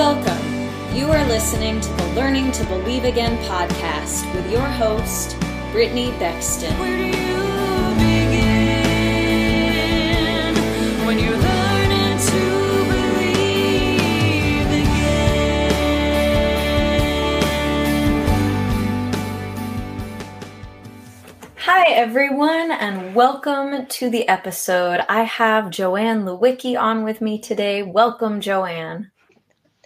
Welcome. You are listening to the Learning to Believe Again podcast with your host, Brittany Bexton. Where do you begin when you're learning to believe again? Hi, everyone, and welcome to the episode. I have Joanne Hlewicki on with me today. Welcome, Joanne.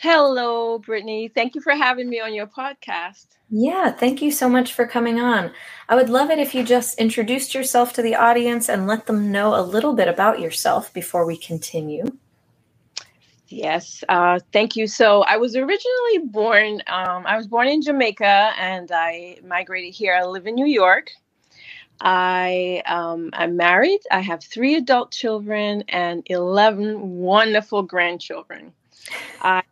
Hello, Brittany. Thank you for having me on your podcast. Yeah, thank you so much for coming on. I would love it if you just introduced yourself to the audience and let them know a little bit about yourself before we continue. Yes, uh, thank you. So I was originally born. Um, I was born in Jamaica, and I migrated here. I live in New York. I um, I'm married. I have three adult children and eleven wonderful grandchildren. I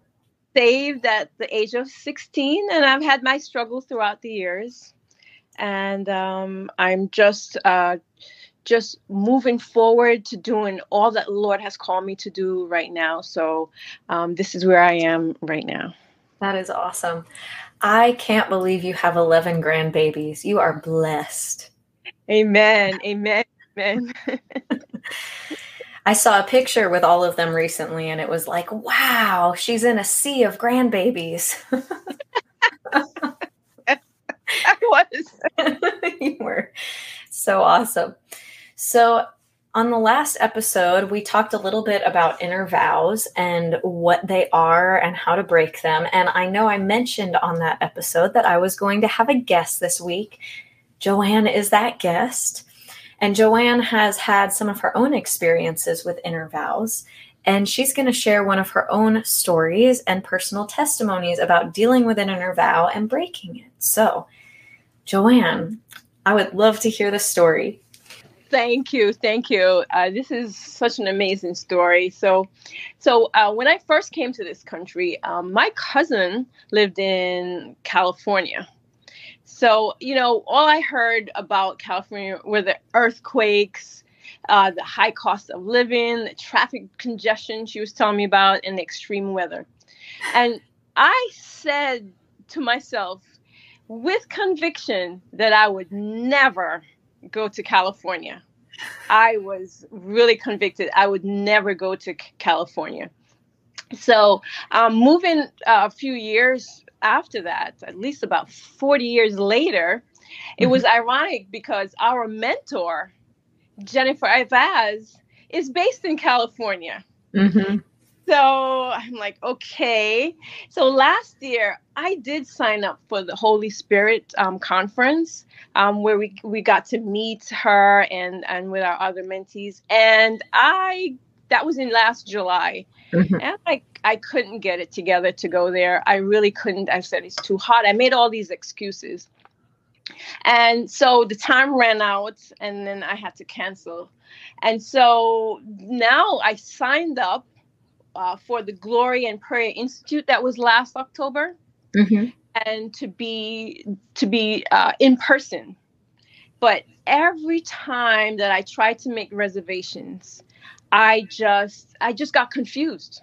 saved at the age of 16 and i've had my struggles throughout the years and um, i'm just uh, just moving forward to doing all that the lord has called me to do right now so um, this is where i am right now That is awesome. I can't believe you have 11 grandbabies. You are blessed. amen amen amen I saw a picture with all of them recently and it was like, wow, she's in a sea of grandbabies. i was you were so awesome. So, on the last episode, we talked a little bit about inner vows and what they are and how to break them. And I know I mentioned on that episode that I was going to have a guest this week. Joanne is that guest. And Joanne has had some of her own experiences with inner vows. And she's going to share one of her own stories and personal testimonies about dealing with an inner vow and breaking it. So, Joanne, I would love to hear the story. Thank you, thank you. Uh, this is such an amazing story. So, so uh, when I first came to this country, um, my cousin lived in California. So, you know, all I heard about California were the earthquakes, uh, the high cost of living, the traffic congestion she was telling me about, and the extreme weather. And I said to myself, with conviction, that I would never go to California. I was really convicted I would never go to California. So, um, moving uh, a few years after that, at least about 40 years later, it was ironic because our mentor, Jennifer Eivaz, is based in California. Mm-hmm. So I'm like, okay. So last year, I did sign up for the Holy Spirit um, conference um, where we, we got to meet her and, and with our other mentees. And I, that was in last July. Mm-hmm. And I, I couldn't get it together to go there. I really couldn't. I said, it's too hot. I made all these excuses. And so the time ran out, and then I had to cancel. And so now I signed up uh, for the Glory and Prayer Institute that was last October, Mm-hmm. and to be to be uh, in person. But every time that I tried to make reservations, I just I just got confused.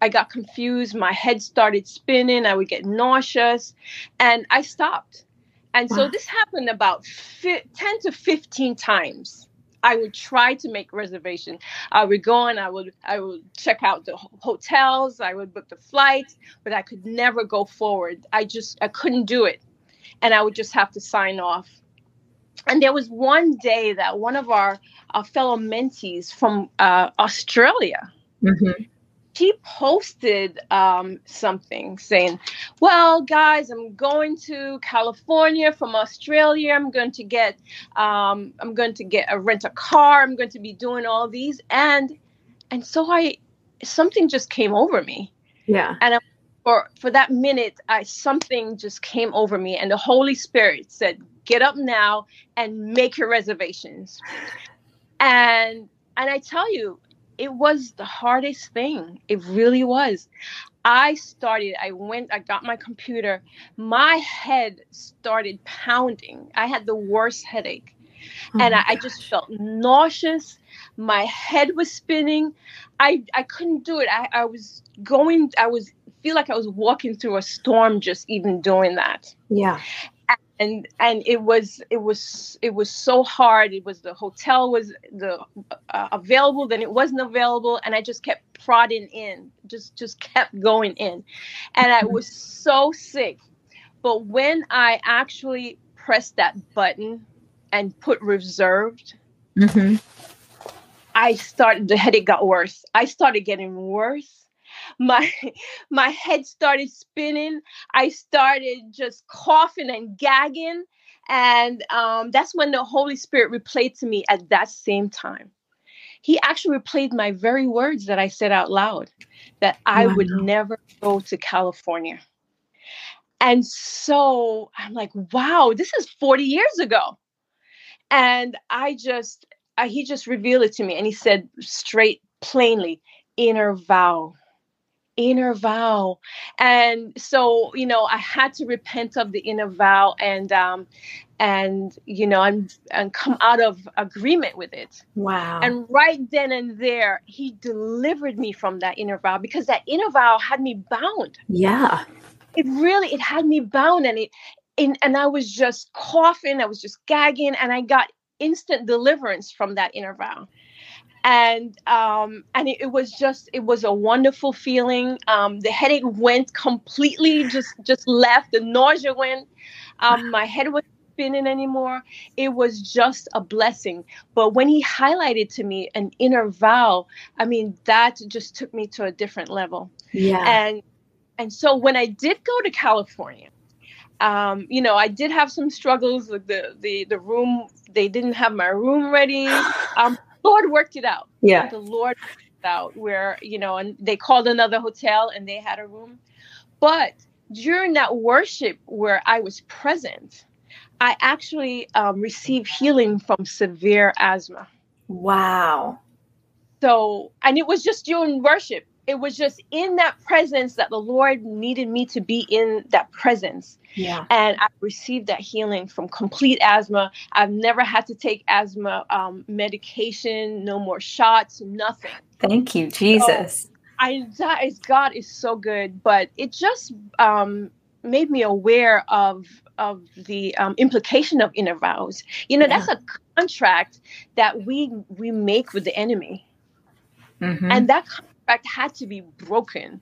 I got confused. My head started spinning. I would get nauseous, and I stopped. And so this happened about fi- ten to fifteen times. I would try to make reservation. I would go and I would I would check out the hotels. I would book the flights, but I could never go forward. I just I couldn't do it, and I would just have to sign off. And there was one day that one of our, our fellow mentees from uh, Australia Mm-hmm. She posted um, something saying, "Well, guys, I'm going to California from Australia. I'm going to get, um, I'm going to get a rent a car. I'm going to be doing all these." And and so I, something just came over me, Yeah. and I, for for that minute, I something just came over me, and the Holy Spirit said, "Get up now and make your reservations." And and I tell you, it was the hardest thing. It really was. I started, I went, I got my computer. My head started pounding. I had the worst headache. Oh and I, I just felt nauseous. My head was spinning. I, I couldn't do it. I, I was going, I was feel like I was walking through a storm just even doing that. Yeah. And and it was it was it was so hard. It was the hotel was the uh, available, then it wasn't available, and I just kept prodding in, just just kept going in, and I was so sick. But when I actually pressed that button and put reserved, hmm I started the headache got worse. I started getting worse. My my head started spinning. I started just coughing and gagging. And um, that's when the Holy Spirit replayed to me at that same time. He actually replayed my very words that I said out loud that I would never go to California. And so I'm like, wow, this is 40 years ago. And I just, I, he just revealed it to me and he said straight, plainly, inner vow, inner vow. And so, you know, I had to repent of the inner vow and, um, and you know, and and come out of agreement with it. Wow. And right then and there, he delivered me from that inner vow because that inner vow had me bound yeah. it really it had me bound and it and, and i was just coughing i was just gagging and i got instant deliverance from that inner vow and um and it, it was just it was a wonderful feeling um the headache went completely just just left the nausea went um my head was spinning anymore it was just a blessing but when he highlighted to me an inner vow i mean that just took me to a different level Yeah. and and so when I did go to California, um, you know, I did have some struggles with the the the room. They didn't have my room ready. Um, Lord worked it out. yeah. The Lord worked it out where you know, and they called another hotel and they had a room. But during that worship where I was present, I actually um, received healing from severe asthma. Wow. So, and it was just during worship. It was just in that presence that the Lord needed me to be in that presence. Yeah. And I received that healing from complete asthma. I've never had to take asthma um, medication, no more shots, nothing. Thank you, Jesus. I that is God is so good, but it just um, made me aware of of the um, implication of inner vows. You know, that's a contract that we we make with the enemy Mhm. and that had to be broken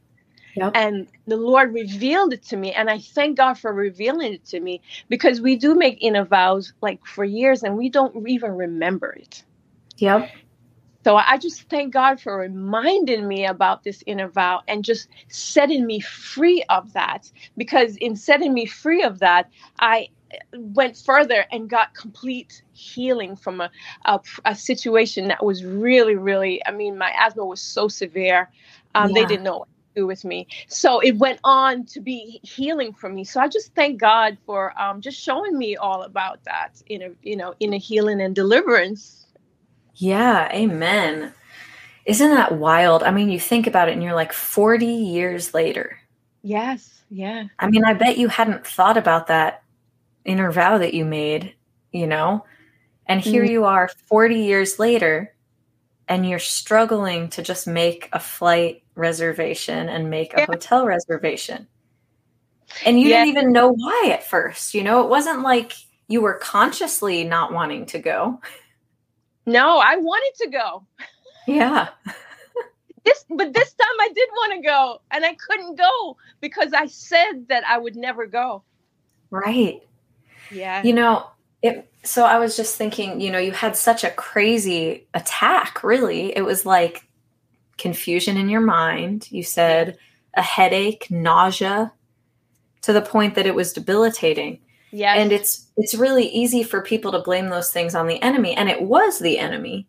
Yep. and the lord revealed it to me and i thank god for revealing it to me because we do make inner vows like for years and we don't even remember it Yep. so i just thank god for reminding me about this inner vow and just setting me free of that because in setting me free of that i went further and got complete healing from a, a, a situation that was really really i mean my asthma was so severe um, they didn't know what to do with me so it went on to be healing for me so i just thank god for um, just showing me all about that in a you know in a healing and deliverance Yeah. Amen. Isn't that wild? I mean, you think about it and you're like 40 years later. yes yeah I mean, I bet you hadn't thought about that inner vow that you made, you know? And here Mm. you are 40 years later, and you're struggling to just make a flight reservation and make a Yeah. hotel reservation. And you Yeah. didn't even know why at first, you know? It wasn't like you were consciously not wanting to go. no i wanted to go Yeah. this but this time i did want to go and i couldn't go because i said that i would never go Right. Yeah You know, it so I was just thinking, you know, you had such a crazy attack, really. It was like confusion in your mind. You said a headache, nausea to the point that it was debilitating. Yeah. And it's it's really easy for people to blame those things on the enemy and it was the enemy.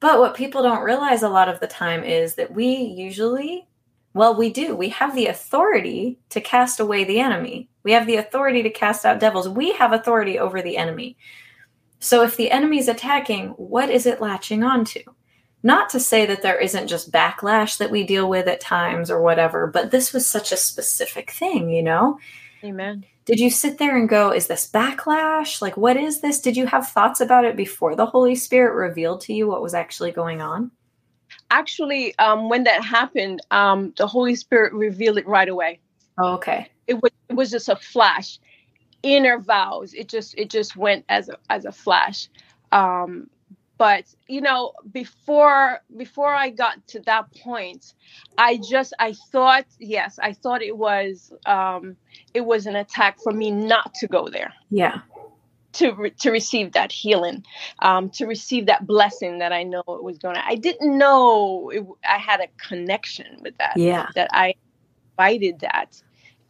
But what people don't realize a lot of the time is that we usually well, we do. We have the authority to cast away the enemy. We have the authority to cast out devils. We have authority over the enemy. So if the enemy's attacking, what is it latching onto? Not to say that there isn't just backlash that we deal with at times or whatever, but this was such a specific thing, you know? amen Did you sit there and go, is this backlash? Like, what is this? Did you have thoughts about it before the Holy Spirit revealed to you what was actually going on? actually, um, when that happened, um, the Holy Spirit revealed it right away. Oh, okay. It was it was just a flash. Inner vows. It just it just went as a as a flash. Um, but you know, before before I got to that point, I just I thought yes, I thought it was um, it was an attack for me not to go there Yeah. to re- to receive that healing, um, to receive that blessing that I know it was going to. I didn't know it, I had a connection with that. Yeah. That I invited that.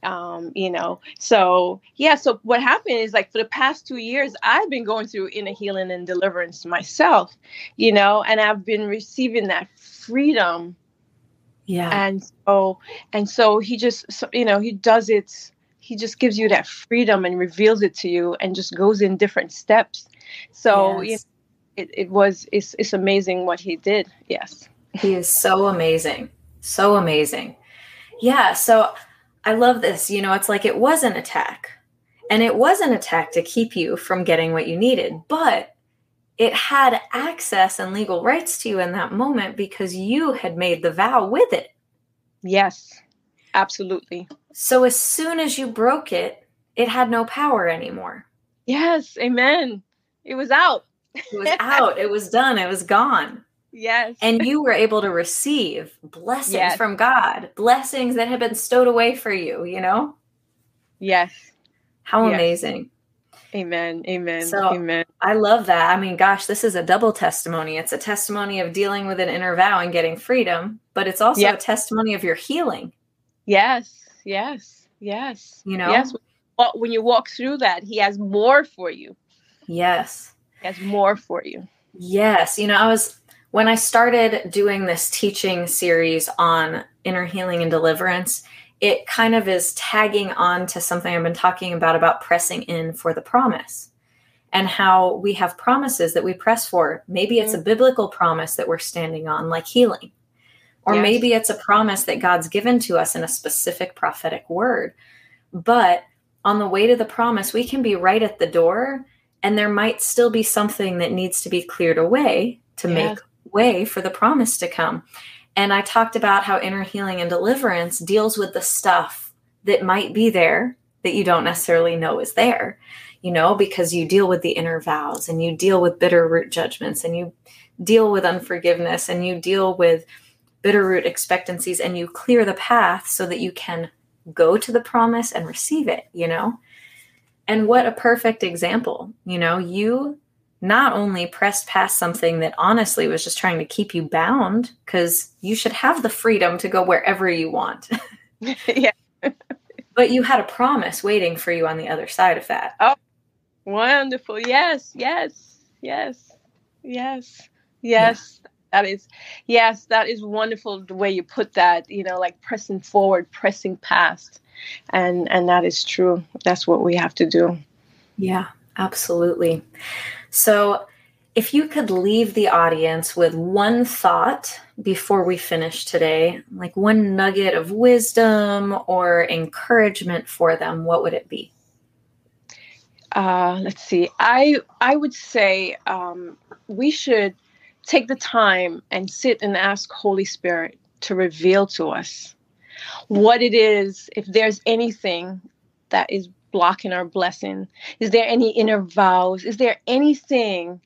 Um, you know, so yeah. So what happened is like for the past two years, I've been going through inner healing and deliverance myself. You know, and I've been receiving that freedom Yeah. and so and so he just so, you know he does it he just gives you that freedom and reveals it to you and just goes in different steps so you know, it, it was it's, it's amazing what he did yes He is so amazing. So amazing. Yeah. So I love this. You know, it's like it was an attack. And it was an attack to keep you from getting what you needed, but it had access and legal rights to you in that moment because you had made the vow with it. yes absolutely So as soon as you broke it, it had no power anymore. yes amen it was out It was out, it was done, it was gone. Yes And you were able to receive blessings Yes. from God, blessings that had been stowed away for you, you know? yes How Yes. amazing. amen amen So- amen I love that. I mean, gosh, this is a double testimony. It's a testimony of dealing with an inner vow and getting freedom, but it's also Yep. a testimony of your healing, yes yes yes you know? yes Well, when you walk through that he has more for you Yes. he has more for you Yes. You know, I was, when I started doing this teaching series on inner healing and deliverance, it kind of is tagging on to something I've been talking about, about pressing in for the promise and how we have promises that we press for. Maybe it's a mm-hmm. biblical promise that we're standing on, like healing. Or Yes. maybe it's a promise that God's given to us in a specific prophetic word. But on the way to the promise, we can be right at the door and there might still be something that needs to be cleared away to Yes. make way for the promise to come. And I talked about how inner healing and deliverance deals with the stuff that might be there that you don't necessarily know is there, you know, because you deal with the inner vows and you deal with bitter root judgments and you deal with unforgiveness and you deal with bitter root expectancies and you clear the path so that you can go to the promise and receive it, you know? And what a perfect example. You know, you not only pressed past something that honestly was just trying to keep you bound, because you should have the freedom to go wherever you want, yeah but you had a promise waiting for you on the other side of that. Oh, wonderful. Yes, yes, yes, yes, yes. That is, yes, that is wonderful the way you put that, you know, like pressing forward, pressing past. And and that is true. That's what we have to do. Yeah, absolutely. So, if you could leave the audience with one thought before we finish today, like one nugget of wisdom or encouragement for them, what would it be? Uh, let's see. I I would say um, we should take the time and sit and ask Holy Spirit to reveal to us what it is. If there's anything that is blocking our blessing, is there any inner vows? Is there anything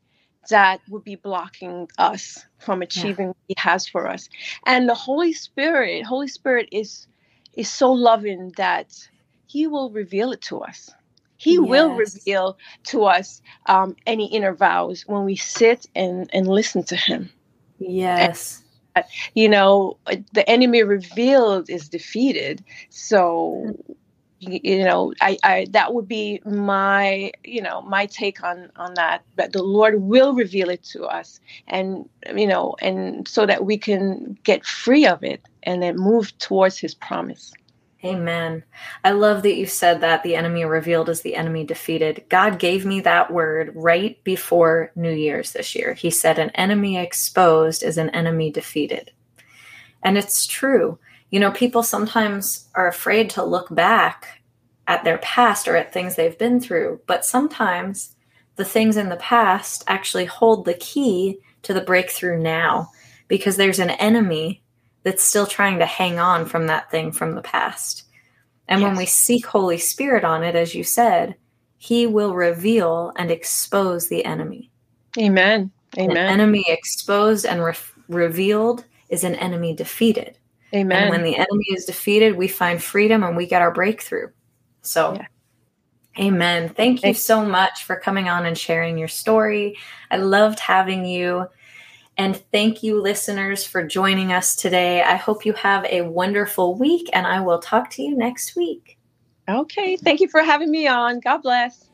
that would be blocking us from achieving what He has for us? And the Holy Spirit, Holy Spirit is is so loving that He will reveal it to us. He will reveal to us um, any inner vows when we sit and, and listen to Him. Yes. You know, the enemy revealed is defeated. So, y- you know, I, I that would be my you know my take on on that. But the Lord will reveal it to us, and you know, and so that we can get free of it and then move towards His promise. Amen. I love that you said that the enemy revealed is the enemy defeated. God gave me that word right before New Year's this year. He said, An enemy exposed is an enemy defeated. And it's true. You know, people sometimes are afraid to look back at their past or at things they've been through, but sometimes the things in the past actually hold the key to the breakthrough now because there's an enemy that's still trying to hang on from that thing from the past. And when we seek Holy Spirit on it, as you said, He will reveal and expose the enemy. Amen. Amen. An enemy exposed and re- revealed is an enemy defeated. Amen. And when the enemy is defeated, we find freedom and we get our breakthrough. So, Yeah. amen. Thank you so much for coming on and sharing your story. I loved having you. And thank you, listeners, for joining us today. I hope you have a wonderful week, and I will talk to you next week. okay. Thank you for having me on. God bless.